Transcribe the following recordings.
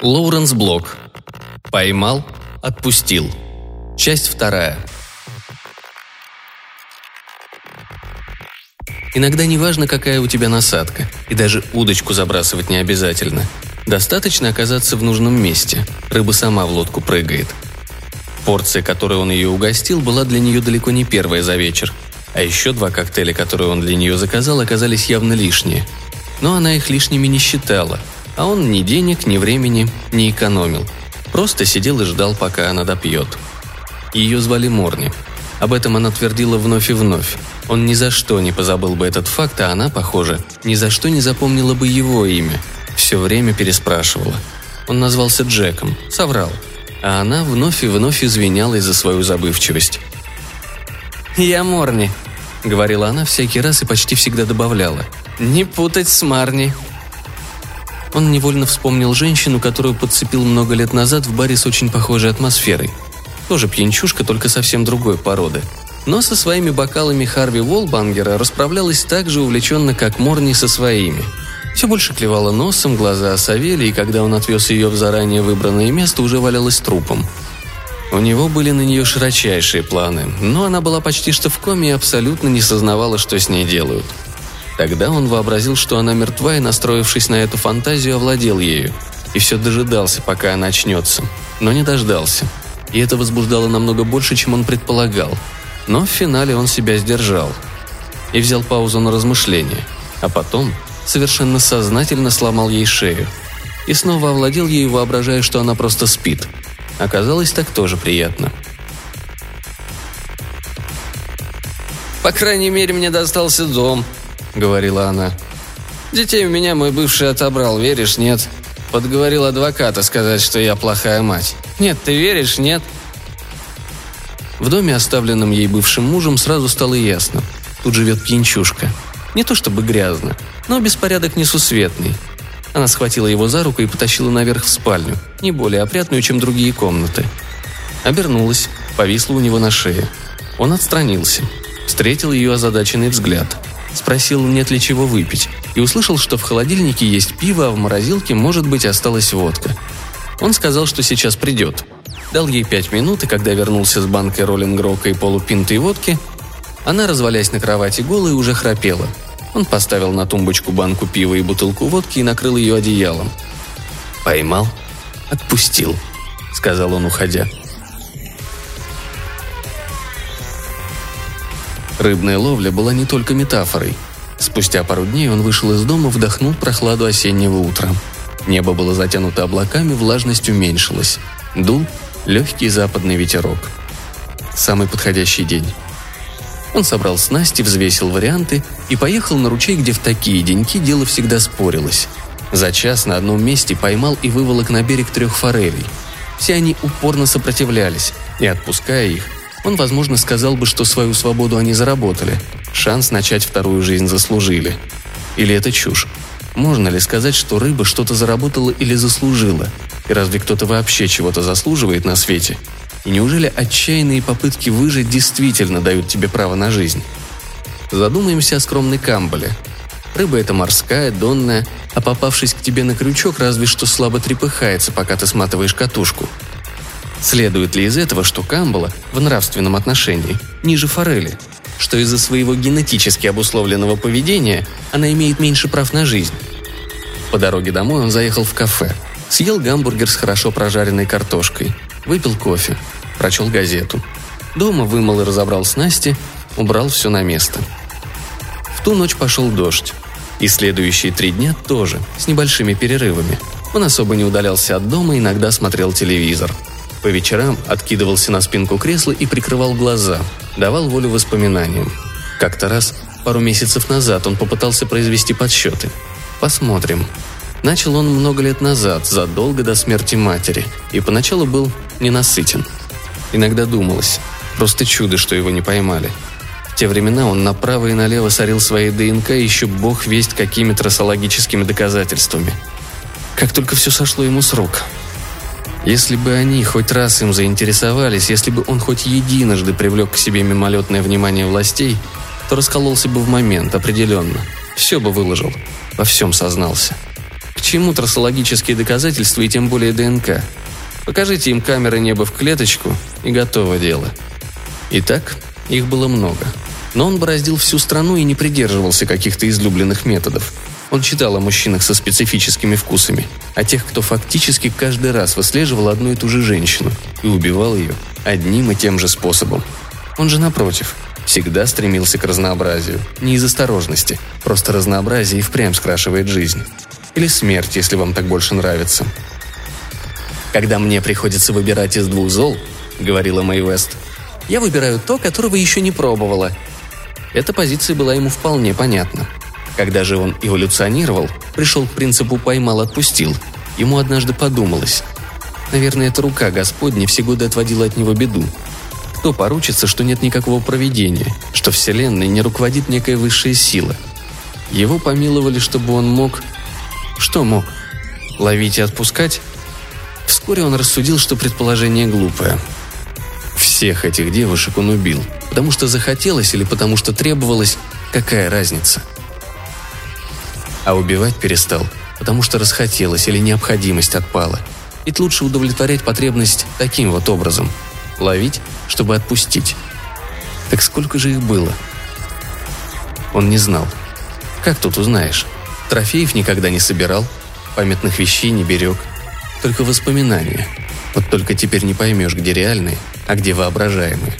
Лоуренс Блок. Поймал, отпустил. Часть вторая. Иногда не важно, какая у тебя насадка, и даже удочку забрасывать не обязательно. Достаточно оказаться в нужном месте. Рыба сама в лодку прыгает. Порция, которой он ее угостил, была для нее далеко не первая за вечер. А еще два коктейля, которые он для нее заказал, оказались явно лишние. Но она их лишними не считала – а он ни денег, ни времени не экономил. Просто сидел и ждал, пока она допьет. Ее звали Морни. Об этом она твердила вновь и вновь. Он ни за что не позабыл бы этот факт, а она, похоже, ни за что не запомнила бы его имя. Все время переспрашивала. Он назвался Джеком, соврал. А она вновь и вновь извинялась за свою забывчивость. «Я Морни», — говорила она всякий раз и почти всегда добавляла. «Не путать с Марни», он невольно вспомнил женщину, которую подцепил много лет назад в баре с очень похожей атмосферой. Тоже пьянчушка, только совсем другой породы. Но со своими бокалами Харви Волбангера расправлялась так же увлеченно, как Морни со своими. Все больше клевала носом, глаза осовели, и когда он отвез ее в заранее выбранное место, уже валялась трупом. У него были на нее широчайшие планы, но она была почти что в коме и абсолютно не сознавала, что с ней делают – Тогда он вообразил, что она мертва, и, настроившись на эту фантазию, овладел ею. И все дожидался, пока она очнется. Но не дождался. И это возбуждало намного больше, чем он предполагал. Но в финале он себя сдержал. И взял паузу на размышление. А потом совершенно сознательно сломал ей шею. И снова овладел ею, воображая, что она просто спит. Оказалось, так тоже приятно. «По крайней мере, мне достался дом», — говорила она. «Детей у меня мой бывший отобрал, веришь, нет? Подговорил адвоката сказать, что я плохая мать. Нет, ты веришь, нет?» В доме, оставленном ей бывшим мужем, сразу стало ясно. Тут живет пьянчушка. Не то чтобы грязно, но беспорядок несусветный. Она схватила его за руку и потащила наверх в спальню, не более опрятную, чем другие комнаты. Обернулась, повисла у него на шее. Он отстранился. Встретил ее озадаченный взгляд – Спросил, нет ли чего выпить, и услышал, что в холодильнике есть пиво, а в морозилке, может быть, осталась водка. Он сказал, что сейчас придет. Дал ей пять минут, и когда вернулся с банкой роллингрока и полупинтой водки, она, развалясь на кровати голой, уже храпела. Он поставил на тумбочку банку пива и бутылку водки и накрыл ее одеялом. «Поймал? Отпустил», — сказал он, уходя. Рыбная ловля была не только метафорой. Спустя пару дней он вышел из дома, вдохнул прохладу осеннего утра. Небо было затянуто облаками, влажность уменьшилась. Дул легкий западный ветерок. Самый подходящий день. Он собрал снасти, взвесил варианты и поехал на ручей, где в такие деньки дело всегда спорилось. За час на одном месте поймал и выволок на берег трех форелей. Все они упорно сопротивлялись, и, отпуская их, он, возможно, сказал бы, что свою свободу они заработали, шанс начать вторую жизнь заслужили. Или это чушь? Можно ли сказать, что рыба что-то заработала или заслужила? И разве кто-то вообще чего-то заслуживает на свете? И неужели отчаянные попытки выжить действительно дают тебе право на жизнь? Задумаемся о скромной камбале. Рыба это морская, донная, а попавшись к тебе на крючок, разве что слабо трепыхается, пока ты сматываешь катушку – Следует ли из этого, что Камбала в нравственном отношении ниже форели, что из-за своего генетически обусловленного поведения она имеет меньше прав на жизнь? По дороге домой он заехал в кафе, съел гамбургер с хорошо прожаренной картошкой, выпил кофе, прочел газету. Дома вымыл и разобрал снасти, убрал все на место. В ту ночь пошел дождь. И следующие три дня тоже, с небольшими перерывами. Он особо не удалялся от дома, иногда смотрел телевизор – по вечерам откидывался на спинку кресла и прикрывал глаза, давал волю воспоминаниям. Как-то раз, пару месяцев назад, он попытался произвести подсчеты. Посмотрим. Начал он много лет назад, задолго до смерти матери, и поначалу был ненасытен. Иногда думалось, просто чудо, что его не поймали. В те времена он направо и налево сорил своей ДНК еще бог весть какими трассологическими доказательствами. Как только все сошло ему с рук – если бы они хоть раз им заинтересовались, если бы он хоть единожды привлек к себе мимолетное внимание властей, то раскололся бы в момент, определенно. Все бы выложил, во всем сознался. К чему трассологические доказательства и тем более ДНК? Покажите им камеры неба в клеточку, и готово дело. Итак, их было много. Но он бороздил всю страну и не придерживался каких-то излюбленных методов. Он читал о мужчинах со специфическими вкусами, о тех, кто фактически каждый раз выслеживал одну и ту же женщину и убивал ее одним и тем же способом. Он же, напротив, всегда стремился к разнообразию. Не из осторожности, просто разнообразие и впрямь скрашивает жизнь. Или смерть, если вам так больше нравится. «Когда мне приходится выбирать из двух зол», — говорила Мэй Вест, — «я выбираю то, которого еще не пробовала». Эта позиция была ему вполне понятна. Когда же он эволюционировал, пришел к принципу «поймал-отпустил», ему однажды подумалось. Наверное, эта рука Господня все годы отводила от него беду. Кто поручится, что нет никакого проведения, что Вселенной не руководит некая высшая сила? Его помиловали, чтобы он мог... Что мог? Ловить и отпускать? Вскоре он рассудил, что предположение глупое. Всех этих девушек он убил, потому что захотелось или потому что требовалось, какая разница? А убивать перестал, потому что расхотелось или необходимость отпала. Ведь лучше удовлетворять потребность таким вот образом. Ловить, чтобы отпустить. Так сколько же их было? Он не знал. Как тут узнаешь? Трофеев никогда не собирал, памятных вещей не берег. Только воспоминания. Вот только теперь не поймешь, где реальные, а где воображаемые.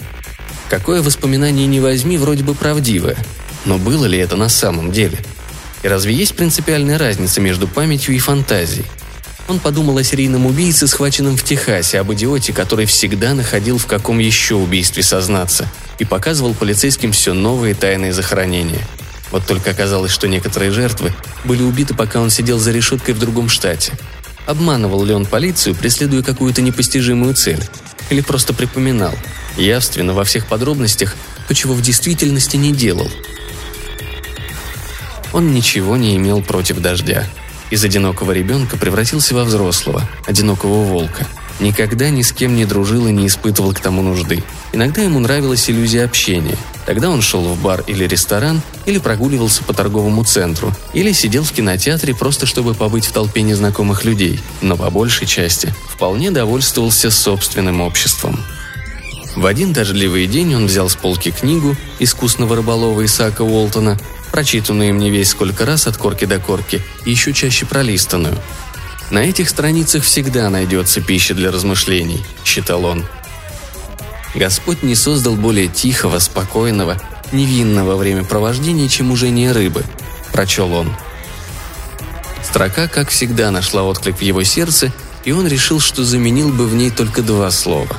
Какое воспоминание не возьми, вроде бы правдивое. Но было ли это на самом деле? И разве есть принципиальная разница между памятью и фантазией? Он подумал о серийном убийце, схваченном в Техасе, об идиоте, который всегда находил в каком еще убийстве сознаться, и показывал полицейским все новые тайные захоронения – вот только оказалось, что некоторые жертвы были убиты, пока он сидел за решеткой в другом штате. Обманывал ли он полицию, преследуя какую-то непостижимую цель? Или просто припоминал, явственно во всех подробностях, то, чего в действительности не делал? Он ничего не имел против дождя. Из одинокого ребенка превратился во взрослого, одинокого волка. Никогда ни с кем не дружил и не испытывал к тому нужды. Иногда ему нравилась иллюзия общения – Тогда он шел в бар или ресторан, или прогуливался по торговому центру, или сидел в кинотеатре просто чтобы побыть в толпе незнакомых людей, но по большей части вполне довольствовался собственным обществом. В один дождливый день он взял с полки книгу искусного рыболова Исаака Уолтона, прочитанную им не весь сколько раз от корки до корки, и еще чаще пролистанную. «На этих страницах всегда найдется пища для размышлений», – считал он – Господь не создал более тихого, спокойного, невинного времяпровождения, чем ужение рыбы, прочел он. Строка, как всегда, нашла отклик в его сердце, и он решил, что заменил бы в ней только два слова.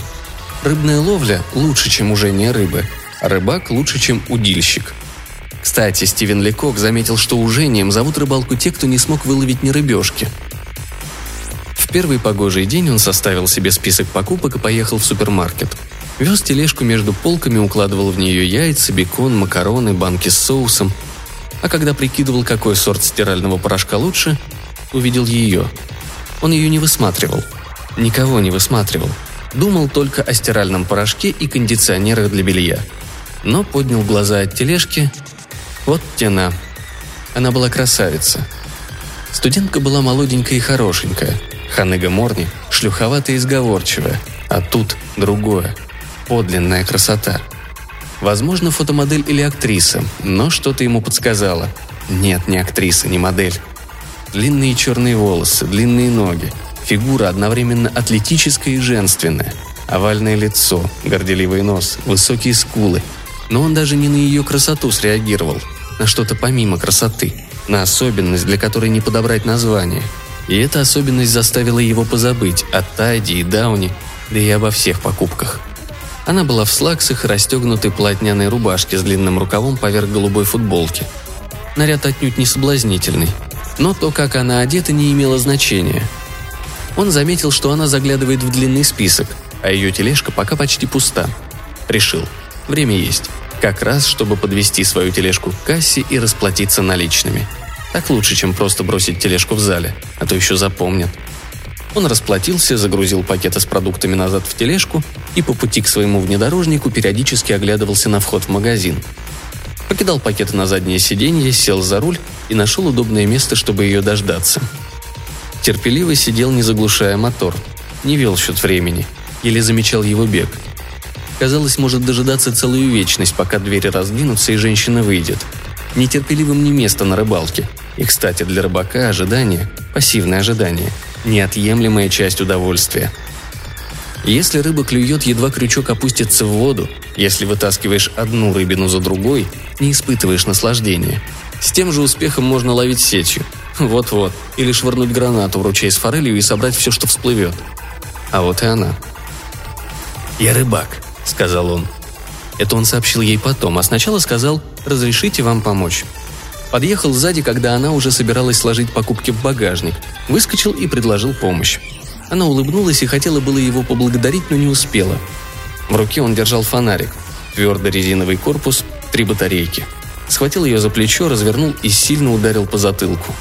Рыбная ловля лучше, чем ужение рыбы, а рыбак лучше, чем удильщик. Кстати, Стивен Лекок заметил, что ужением зовут рыбалку те, кто не смог выловить ни рыбешки. В первый погожий день он составил себе список покупок и поехал в супермаркет – Вез тележку между полками, укладывал в нее яйца, бекон, макароны, банки с соусом. А когда прикидывал, какой сорт стирального порошка лучше, увидел ее. Он ее не высматривал. Никого не высматривал. Думал только о стиральном порошке и кондиционерах для белья. Но поднял глаза от тележки. Вот тена. Она была красавица. Студентка была молоденькая и хорошенькая. Ханыга Морни – шлюховатая и сговорчивая. А тут другое – подлинная красота. Возможно, фотомодель или актриса, но что-то ему подсказало. Нет, не актриса, не модель. Длинные черные волосы, длинные ноги, фигура одновременно атлетическая и женственная, овальное лицо, горделивый нос, высокие скулы. Но он даже не на ее красоту среагировал, на что-то помимо красоты, на особенность, для которой не подобрать название. И эта особенность заставила его позабыть о Тайде и Дауне, да и обо всех покупках. Она была в слаксах и расстегнутой плотняной рубашке с длинным рукавом поверх голубой футболки. Наряд отнюдь не соблазнительный. Но то, как она одета, не имело значения. Он заметил, что она заглядывает в длинный список, а ее тележка пока почти пуста. Решил, время есть. Как раз, чтобы подвести свою тележку к кассе и расплатиться наличными. Так лучше, чем просто бросить тележку в зале, а то еще запомнят. Он расплатился, загрузил пакеты с продуктами назад в тележку и по пути к своему внедорожнику периодически оглядывался на вход в магазин. Покидал пакеты на заднее сиденье, сел за руль и нашел удобное место, чтобы ее дождаться. Терпеливо сидел, не заглушая мотор. Не вел счет времени. Еле замечал его бег. Казалось, может дожидаться целую вечность, пока двери раздвинутся и женщина выйдет. Нетерпеливым не место на рыбалке. И, кстати, для рыбака ожидание – пассивное ожидание – неотъемлемая часть удовольствия. Если рыба клюет, едва крючок опустится в воду, если вытаскиваешь одну рыбину за другой, не испытываешь наслаждения. С тем же успехом можно ловить сетью. Вот-вот. Или швырнуть гранату в ручей с форелью и собрать все, что всплывет. А вот и она. «Я рыбак», — сказал он. Это он сообщил ей потом, а сначала сказал «разрешите вам помочь». Подъехал сзади, когда она уже собиралась сложить покупки в багажник. Выскочил и предложил помощь. Она улыбнулась и хотела было его поблагодарить, но не успела. В руке он держал фонарик. Твердый резиновый корпус, три батарейки. Схватил ее за плечо, развернул и сильно ударил по затылку.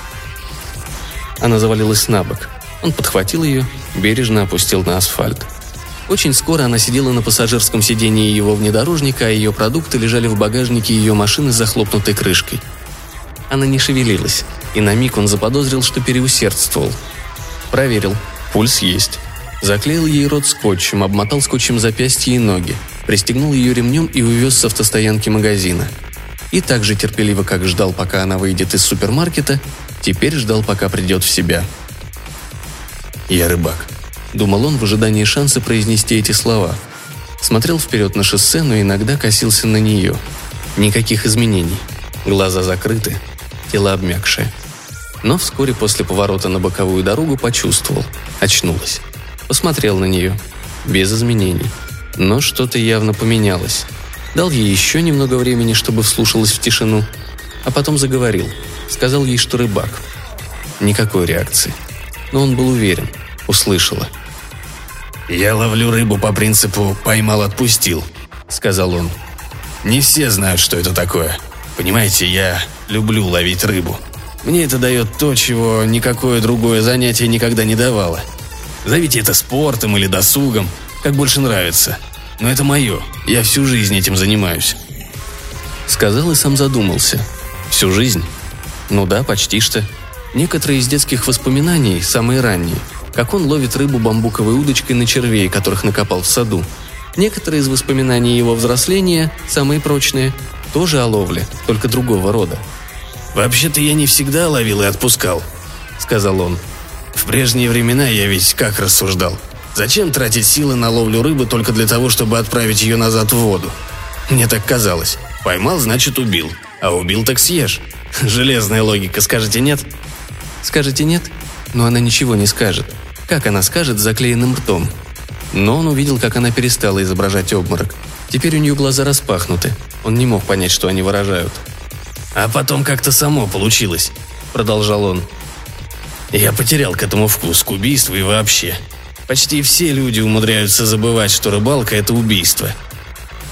Она завалилась на бок. Он подхватил ее, бережно опустил на асфальт. Очень скоро она сидела на пассажирском сидении его внедорожника, а ее продукты лежали в багажнике ее машины с захлопнутой крышкой. Она не шевелилась, и на миг он заподозрил, что переусердствовал. Проверил. Пульс есть. Заклеил ей рот скотчем, обмотал скотчем запястья и ноги, пристегнул ее ремнем и увез с автостоянки магазина. И так же терпеливо, как ждал, пока она выйдет из супермаркета, теперь ждал, пока придет в себя. «Я рыбак», — думал он в ожидании шанса произнести эти слова. Смотрел вперед на шоссе, но иногда косился на нее. Никаких изменений. Глаза закрыты, тело обмякшее. Но вскоре после поворота на боковую дорогу почувствовал. Очнулась. Посмотрел на нее. Без изменений. Но что-то явно поменялось. Дал ей еще немного времени, чтобы вслушалась в тишину. А потом заговорил. Сказал ей, что рыбак. Никакой реакции. Но он был уверен. Услышала. «Я ловлю рыбу по принципу «поймал-отпустил», — сказал он. «Не все знают, что это такое. Понимаете, я люблю ловить рыбу. Мне это дает то, чего никакое другое занятие никогда не давало. Зовите это спортом или досугом, как больше нравится. Но это мое, я всю жизнь этим занимаюсь. Сказал и сам задумался. Всю жизнь? Ну да, почти что. Некоторые из детских воспоминаний, самые ранние, как он ловит рыбу бамбуковой удочкой на червей, которых накопал в саду. Некоторые из воспоминаний его взросления, самые прочные, тоже о ловле, только другого рода – «Вообще-то я не всегда ловил и отпускал», — сказал он. «В прежние времена я ведь как рассуждал. Зачем тратить силы на ловлю рыбы только для того, чтобы отправить ее назад в воду? Мне так казалось. Поймал, значит убил. А убил, так съешь. Железная логика, скажете нет?» «Скажете нет?» Но она ничего не скажет. Как она скажет с заклеенным ртом? Но он увидел, как она перестала изображать обморок. Теперь у нее глаза распахнуты. Он не мог понять, что они выражают. А потом как-то само получилось», — продолжал он. «Я потерял к этому вкус, к убийству и вообще. Почти все люди умудряются забывать, что рыбалка — это убийство.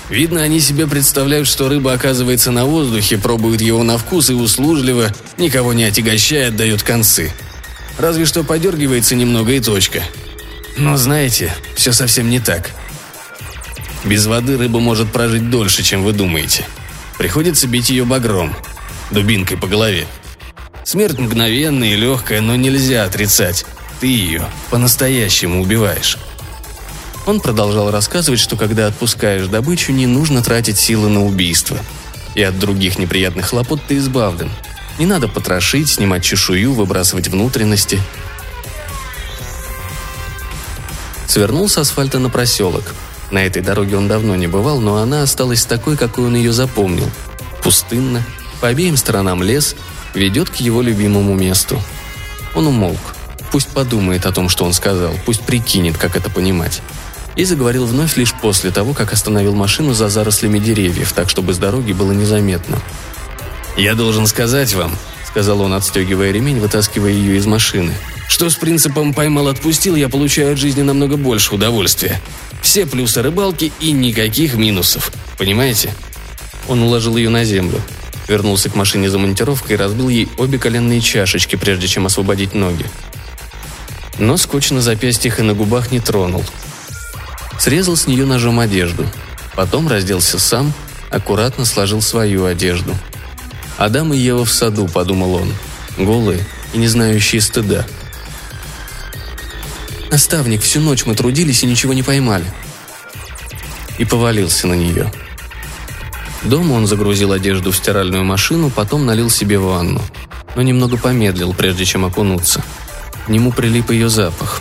Видно, они себе представляют, что рыба оказывается на воздухе, пробуют его на вкус и услужливо, никого не отягощая, дают концы. Разве что подергивается немного и точка. Но знаете, все совсем не так. Без воды рыба может прожить дольше, чем вы думаете. Приходится бить ее багром, дубинкой по голове. Смерть мгновенная и легкая, но нельзя отрицать. Ты ее по-настоящему убиваешь. Он продолжал рассказывать, что когда отпускаешь добычу, не нужно тратить силы на убийство. И от других неприятных хлопот ты избавлен. Не надо потрошить, снимать чешую, выбрасывать внутренности. Свернул с асфальта на проселок – на этой дороге он давно не бывал, но она осталась такой, какой он ее запомнил. Пустынно, по обеим сторонам лес, ведет к его любимому месту. Он умолк. Пусть подумает о том, что он сказал, пусть прикинет, как это понимать. И заговорил вновь лишь после того, как остановил машину за зарослями деревьев, так чтобы с дороги было незаметно. «Я должен сказать вам», — сказал он, отстегивая ремень, вытаскивая ее из машины, «что с принципом «поймал-отпустил» я получаю от жизни намного больше удовольствия. Все плюсы рыбалки и никаких минусов. Понимаете? Он уложил ее на землю. Вернулся к машине за монтировкой и разбил ей обе коленные чашечки, прежде чем освободить ноги. Но скотч на запястьях и на губах не тронул. Срезал с нее ножом одежду. Потом разделся сам, аккуратно сложил свою одежду. «Адам и Ева в саду», — подумал он. Голые и не знающие стыда. Наставник, всю ночь мы трудились и ничего не поймали». И повалился на нее. Дома он загрузил одежду в стиральную машину, потом налил себе ванну. Но немного помедлил, прежде чем окунуться. К нему прилип ее запах.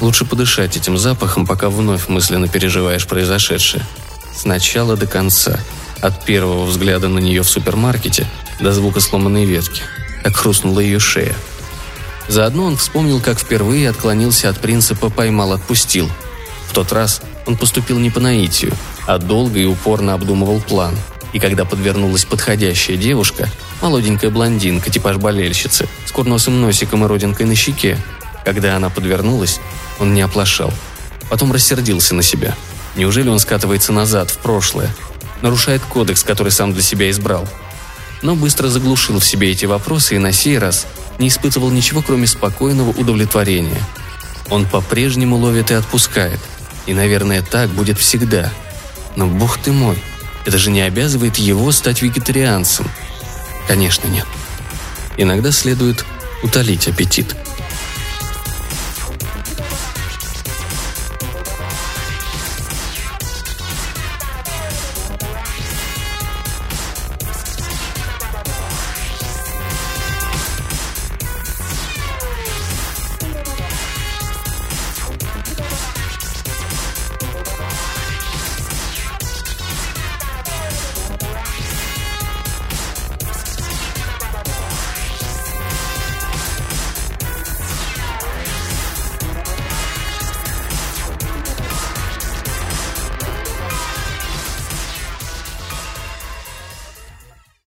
Лучше подышать этим запахом, пока вновь мысленно переживаешь произошедшее. С начала до конца. От первого взгляда на нее в супермаркете до звука сломанной ветки. Как хрустнула ее шея. Заодно он вспомнил, как впервые отклонился от принципа «поймал-отпустил». В тот раз он поступил не по наитию, а долго и упорно обдумывал план. И когда подвернулась подходящая девушка, молоденькая блондинка, типаж болельщицы, с курносым носиком и родинкой на щеке, когда она подвернулась, он не оплошал. Потом рассердился на себя. Неужели он скатывается назад, в прошлое? Нарушает кодекс, который сам для себя избрал. Но быстро заглушил в себе эти вопросы и на сей раз не испытывал ничего, кроме спокойного удовлетворения. Он по-прежнему ловит и отпускает. И, наверное, так будет всегда. Но, бог ты мой, это же не обязывает его стать вегетарианцем. Конечно, нет. Иногда следует утолить аппетит –